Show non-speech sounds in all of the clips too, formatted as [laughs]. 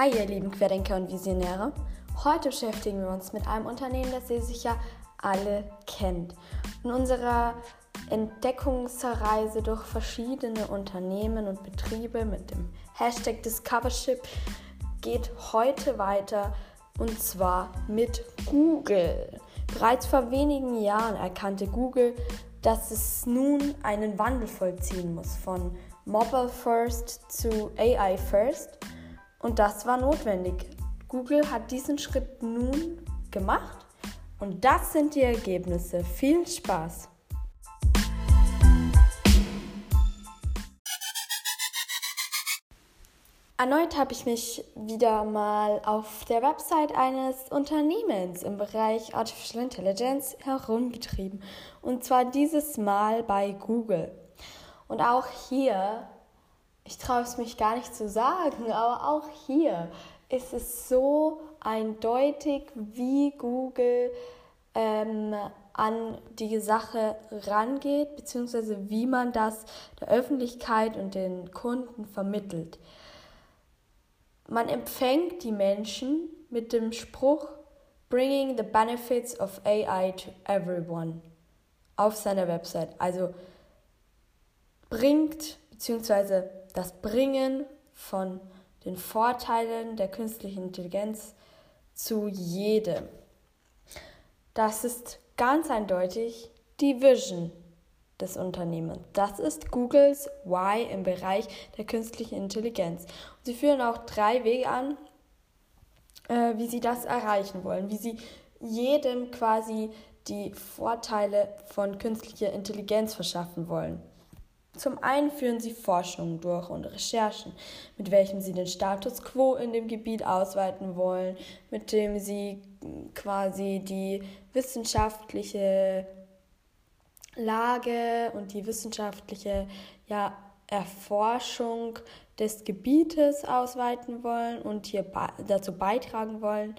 Hi ihr lieben Querdenker und Visionäre. Heute beschäftigen wir uns mit einem Unternehmen, das ihr sicher alle kennt. In unserer Entdeckungsreise durch verschiedene Unternehmen und Betriebe mit dem Hashtag Discovership geht heute weiter und zwar mit Google. Bereits vor wenigen Jahren erkannte Google, dass es nun einen Wandel vollziehen muss von Mobile First zu AI First und das war notwendig. Google hat diesen Schritt nun gemacht und das sind die Ergebnisse. Viel Spaß! Erneut habe ich mich wieder mal auf der Website eines Unternehmens im Bereich Artificial Intelligence herumgetrieben. Und zwar dieses Mal bei Google. Und auch hier ich traue es mich gar nicht zu sagen, aber auch hier ist es so eindeutig, wie Google ähm, an die Sache rangeht, beziehungsweise wie man das der Öffentlichkeit und den Kunden vermittelt. Man empfängt die Menschen mit dem Spruch Bringing the benefits of AI to everyone auf seiner Website. Also bringt beziehungsweise das Bringen von den Vorteilen der künstlichen Intelligenz zu jedem. Das ist ganz eindeutig die Vision des Unternehmens. Das ist Googles Why im Bereich der künstlichen Intelligenz. Und sie führen auch drei Wege an, äh, wie sie das erreichen wollen, wie sie jedem quasi die Vorteile von künstlicher Intelligenz verschaffen wollen. Zum einen führen sie Forschungen durch und Recherchen, mit welchem sie den Status quo in dem Gebiet ausweiten wollen, mit dem sie quasi die wissenschaftliche Lage und die wissenschaftliche ja, Erforschung des Gebietes ausweiten wollen und hier dazu beitragen wollen,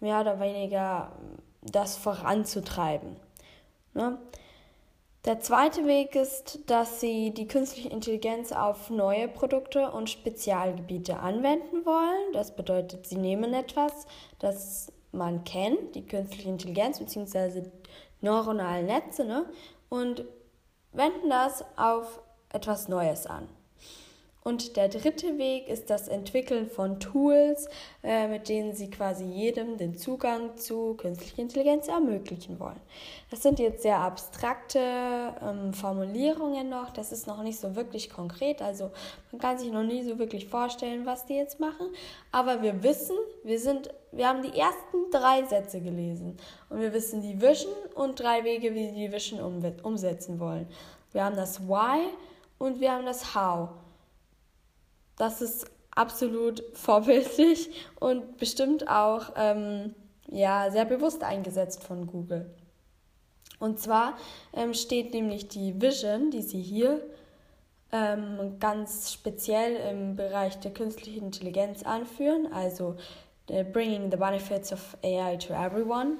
mehr oder weniger das voranzutreiben. Ne? Der zweite Weg ist, dass Sie die künstliche Intelligenz auf neue Produkte und Spezialgebiete anwenden wollen. Das bedeutet, Sie nehmen etwas, das man kennt, die künstliche Intelligenz bzw. neuronale Netze, ne, und wenden das auf etwas Neues an. Und der dritte Weg ist das Entwickeln von Tools, äh, mit denen sie quasi jedem den Zugang zu künstlicher Intelligenz ermöglichen wollen. Das sind jetzt sehr abstrakte ähm, Formulierungen noch, das ist noch nicht so wirklich konkret, also man kann sich noch nie so wirklich vorstellen, was die jetzt machen. Aber wir wissen, wir sind, wir haben die ersten drei Sätze gelesen und wir wissen die Vision und drei Wege, wie sie die Vision um, umsetzen wollen. Wir haben das Why und wir haben das How. Das ist absolut vorbildlich und bestimmt auch ähm, ja, sehr bewusst eingesetzt von Google. Und zwar ähm, steht nämlich die Vision, die Sie hier ähm, ganz speziell im Bereich der künstlichen Intelligenz anführen, also Bringing the Benefits of AI to Everyone,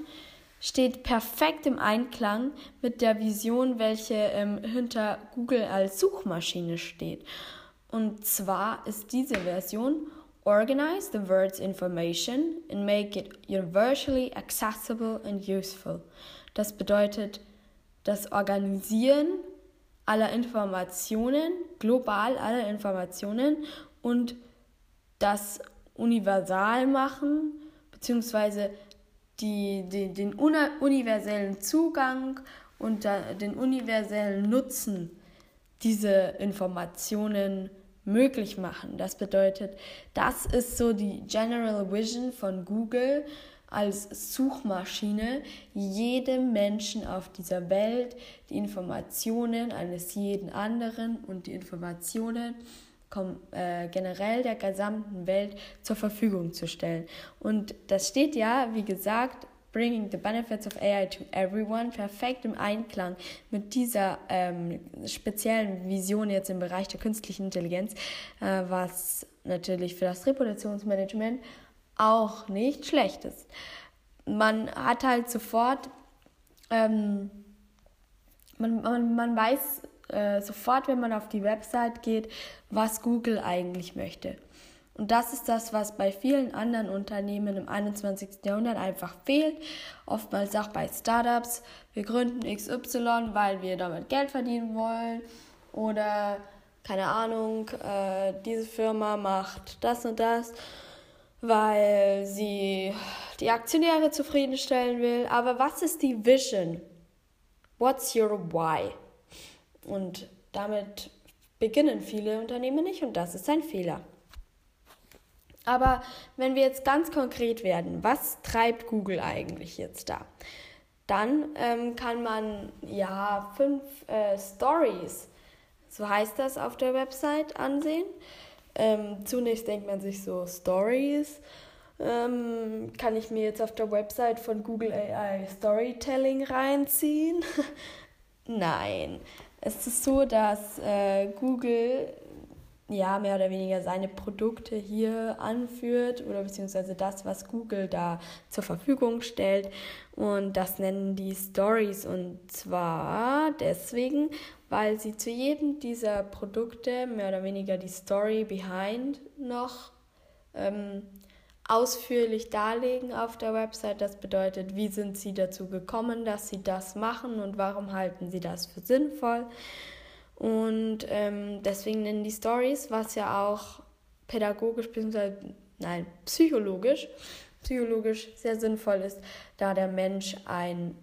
steht perfekt im Einklang mit der Vision, welche ähm, hinter Google als Suchmaschine steht. Und zwar ist diese Version Organize the words information and make it universally accessible and useful. Das bedeutet das Organisieren aller Informationen, global aller Informationen und das universal machen, beziehungsweise die, die, den universellen Zugang und den universellen Nutzen dieser Informationen möglich machen. Das bedeutet, das ist so die General Vision von Google als Suchmaschine, jedem Menschen auf dieser Welt die Informationen eines jeden anderen und die Informationen äh, generell der gesamten Welt zur Verfügung zu stellen. Und das steht ja, wie gesagt, Bringing the Benefits of AI to Everyone perfekt im Einklang mit dieser ähm, speziellen Vision jetzt im Bereich der künstlichen Intelligenz, äh, was natürlich für das Reputationsmanagement auch nicht schlecht ist. Man hat halt sofort, ähm, man, man, man weiß äh, sofort, wenn man auf die Website geht, was Google eigentlich möchte. Und das ist das, was bei vielen anderen Unternehmen im 21. Jahrhundert einfach fehlt. Oftmals auch bei Startups. Wir gründen XY, weil wir damit Geld verdienen wollen. Oder, keine Ahnung, äh, diese Firma macht das und das, weil sie die Aktionäre zufriedenstellen will. Aber was ist die Vision? What's your why? Und damit beginnen viele Unternehmen nicht und das ist ein Fehler. Aber wenn wir jetzt ganz konkret werden, was treibt Google eigentlich jetzt da? Dann ähm, kann man ja fünf äh, Stories, so heißt das auf der Website, ansehen. Ähm, zunächst denkt man sich so Stories. Ähm, kann ich mir jetzt auf der Website von Google AI Storytelling reinziehen? [laughs] Nein. Es ist so, dass äh, Google ja, mehr oder weniger seine Produkte hier anführt oder beziehungsweise das, was Google da zur Verfügung stellt. Und das nennen die Stories. Und zwar deswegen, weil sie zu jedem dieser Produkte mehr oder weniger die Story behind noch ähm, ausführlich darlegen auf der Website. Das bedeutet, wie sind sie dazu gekommen, dass sie das machen und warum halten sie das für sinnvoll. Und ähm, deswegen nennen die Stories, was ja auch pädagogisch bzw. nein, psychologisch, psychologisch sehr sinnvoll ist, da der Mensch ein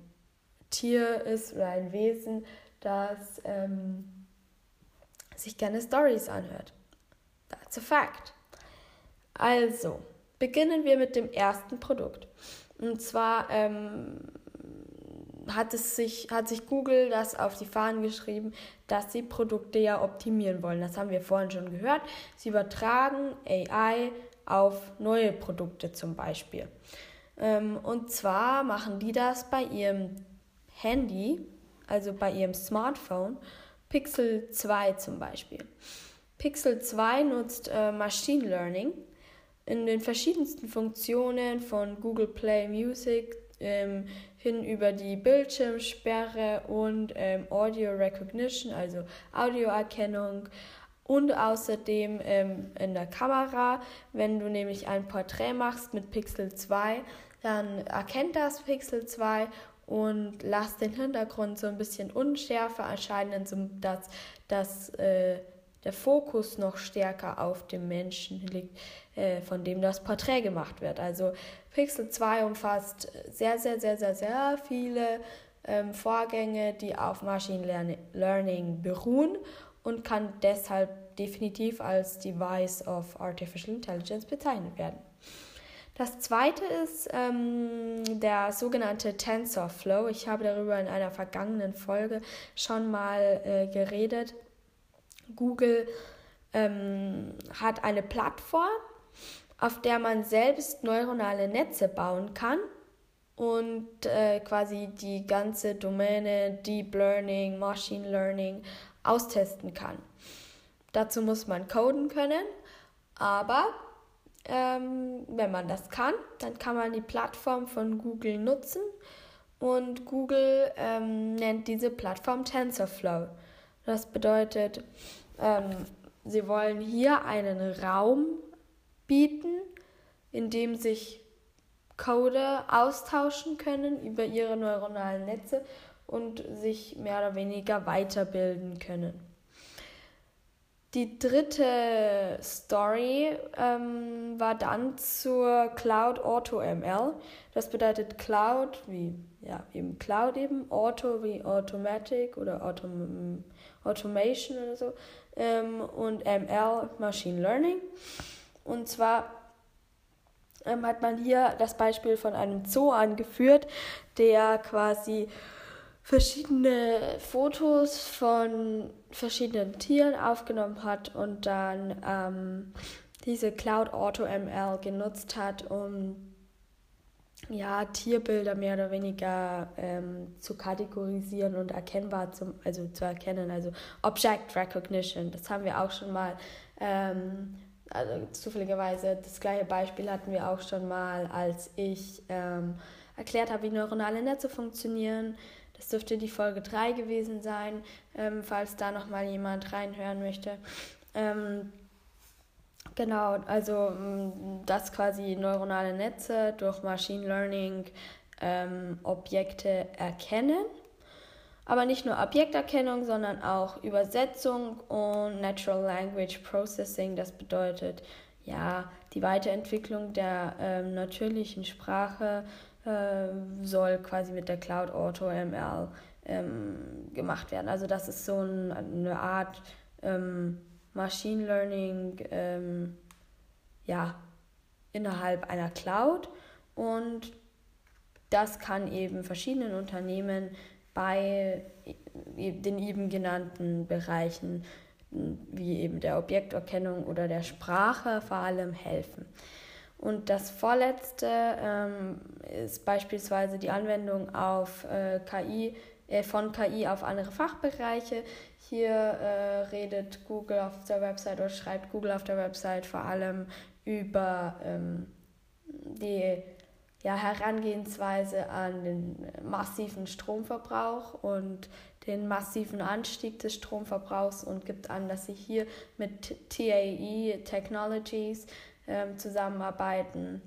Tier ist oder ein Wesen, das ähm, sich gerne Stories anhört. That's a fact. Also, beginnen wir mit dem ersten Produkt. Und zwar ähm, hat, es sich, hat sich Google das auf die Fahnen geschrieben, dass sie Produkte ja optimieren wollen. Das haben wir vorhin schon gehört. Sie übertragen AI auf neue Produkte zum Beispiel. Ähm, und zwar machen die das bei ihrem Handy, also bei ihrem Smartphone, Pixel 2 zum Beispiel. Pixel 2 nutzt äh, Machine Learning in den verschiedensten Funktionen von Google Play Music ähm, hin über die Bildschirmsperre und ähm, Audio Recognition, also Audioerkennung und außerdem ähm, in der Kamera. Wenn du nämlich ein Porträt machst mit Pixel 2, dann erkennt das Pixel 2 und lässt den Hintergrund so ein bisschen unschärfer erscheinen, sodass das äh, der Fokus noch stärker auf dem Menschen liegt, äh, von dem das Porträt gemacht wird. Also Pixel 2 umfasst sehr, sehr, sehr, sehr, sehr viele ähm, Vorgänge, die auf Machine Learning beruhen und kann deshalb definitiv als Device of Artificial Intelligence bezeichnet werden. Das zweite ist ähm, der sogenannte TensorFlow. Ich habe darüber in einer vergangenen Folge schon mal äh, geredet. Google ähm, hat eine Plattform, auf der man selbst neuronale Netze bauen kann und äh, quasi die ganze Domäne Deep Learning, Machine Learning austesten kann. Dazu muss man coden können, aber ähm, wenn man das kann, dann kann man die Plattform von Google nutzen und Google ähm, nennt diese Plattform TensorFlow. Das bedeutet, ähm, sie wollen hier einen Raum bieten, in dem sich Coder austauschen können über ihre neuronalen Netze und sich mehr oder weniger weiterbilden können. Die dritte Story ähm, war dann zur Cloud Auto ML. Das bedeutet Cloud wie ja eben Cloud eben, Auto wie Automatic oder Autom Automation oder so ähm, und ML Machine Learning. Und zwar ähm, hat man hier das Beispiel von einem Zoo angeführt, der quasi verschiedene Fotos von verschiedenen Tieren aufgenommen hat und dann ähm, diese Cloud Auto ML genutzt hat, um ja, Tierbilder mehr oder weniger ähm, zu kategorisieren und erkennbar zum, also zu erkennen, also Object Recognition. Das haben wir auch schon mal ähm, also zufälligerweise das gleiche Beispiel hatten wir auch schon mal, als ich ähm, erklärt habe, wie neuronale Netze funktionieren. Das dürfte die Folge 3 gewesen sein, ähm, falls da nochmal jemand reinhören möchte. Ähm, Genau, also mm, dass quasi neuronale Netze durch Machine Learning ähm, Objekte erkennen. Aber nicht nur Objekterkennung, sondern auch Übersetzung und Natural Language Processing. Das bedeutet ja die Weiterentwicklung der ähm, natürlichen Sprache äh, soll quasi mit der Cloud Auto ML ähm, gemacht werden. Also das ist so ein, eine Art ähm, Machine Learning ähm, ja, innerhalb einer Cloud und das kann eben verschiedenen Unternehmen bei den eben genannten Bereichen wie eben der Objekterkennung oder der Sprache vor allem helfen. Und das vorletzte ähm, ist beispielsweise die Anwendung auf äh, KI, äh, von KI auf andere Fachbereiche. Hier äh, redet Google auf der Website oder schreibt Google auf der Website vor allem über ähm, die ja, Herangehensweise an den massiven Stromverbrauch und den massiven Anstieg des Stromverbrauchs und gibt an, dass sie hier mit TAE Technologies ähm, zusammenarbeiten.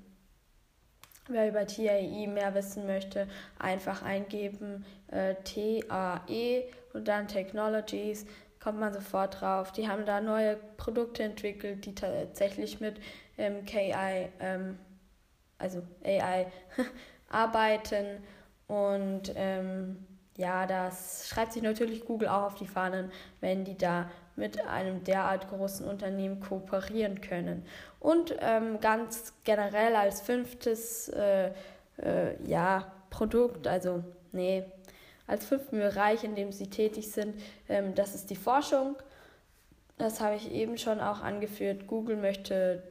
Wer über TAE mehr wissen möchte, einfach eingeben äh, TAE und dann Technologies, kommt man sofort drauf. Die haben da neue Produkte entwickelt, die tatsächlich mit ähm, KI ähm, also AI, [laughs] arbeiten. Und ähm, ja, das schreibt sich natürlich Google auch auf die Fahnen, wenn die da mit einem derart großen Unternehmen kooperieren können. Und ähm, ganz generell als fünftes äh, äh, ja, Produkt, also nee, als fünften Bereich, in dem sie tätig sind, ähm, das ist die Forschung. Das habe ich eben schon auch angeführt. Google möchte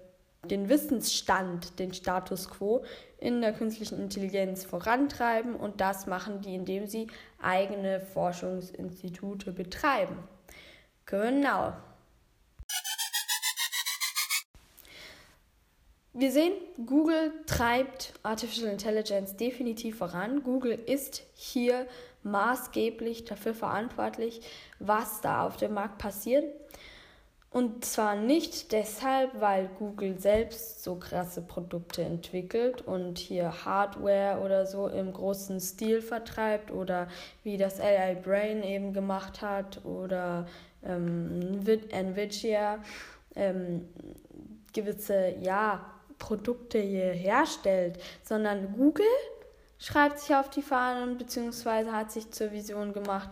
den Wissensstand, den Status quo in der künstlichen Intelligenz vorantreiben und das machen die, indem sie eigene Forschungsinstitute betreiben. Genau. Wir sehen, Google treibt Artificial Intelligence definitiv voran. Google ist hier maßgeblich dafür verantwortlich, was da auf dem Markt passiert. Und zwar nicht deshalb, weil Google selbst so krasse Produkte entwickelt und hier Hardware oder so im großen Stil vertreibt oder wie das AI Brain eben gemacht hat oder ähm, Nvidia ähm, gewisse ja, Produkte hier herstellt, sondern Google schreibt sich auf die Fahnen bzw. hat sich zur Vision gemacht,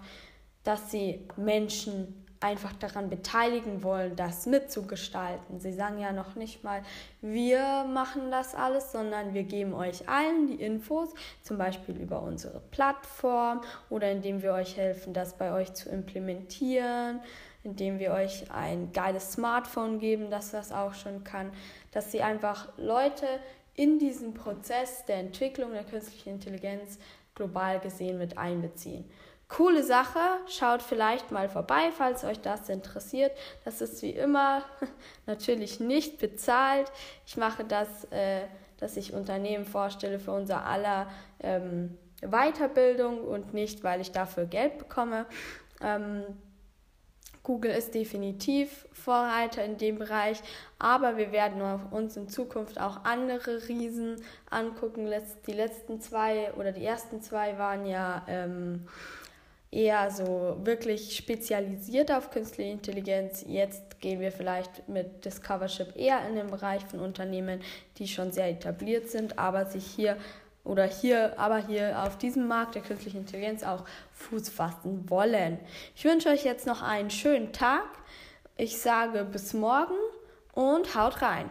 dass sie Menschen einfach daran beteiligen wollen, das mitzugestalten. Sie sagen ja noch nicht mal, wir machen das alles, sondern wir geben euch allen die Infos, zum Beispiel über unsere Plattform oder indem wir euch helfen, das bei euch zu implementieren, indem wir euch ein geiles Smartphone geben, das das auch schon kann, dass sie einfach Leute in diesen Prozess der Entwicklung der künstlichen Intelligenz global gesehen mit einbeziehen. Coole Sache, schaut vielleicht mal vorbei, falls euch das interessiert. Das ist wie immer [laughs] natürlich nicht bezahlt. Ich mache das, äh, dass ich Unternehmen vorstelle für unser aller ähm, Weiterbildung und nicht, weil ich dafür Geld bekomme. Ähm, Google ist definitiv Vorreiter in dem Bereich, aber wir werden uns in Zukunft auch andere Riesen angucken. Die letzten zwei oder die ersten zwei waren ja ähm, eher so wirklich spezialisiert auf künstliche Intelligenz. Jetzt gehen wir vielleicht mit Discovership eher in den Bereich von Unternehmen, die schon sehr etabliert sind, aber sich hier oder hier, aber hier auf diesem Markt der künstlichen Intelligenz auch Fuß fassen wollen. Ich wünsche euch jetzt noch einen schönen Tag. Ich sage bis morgen und haut rein.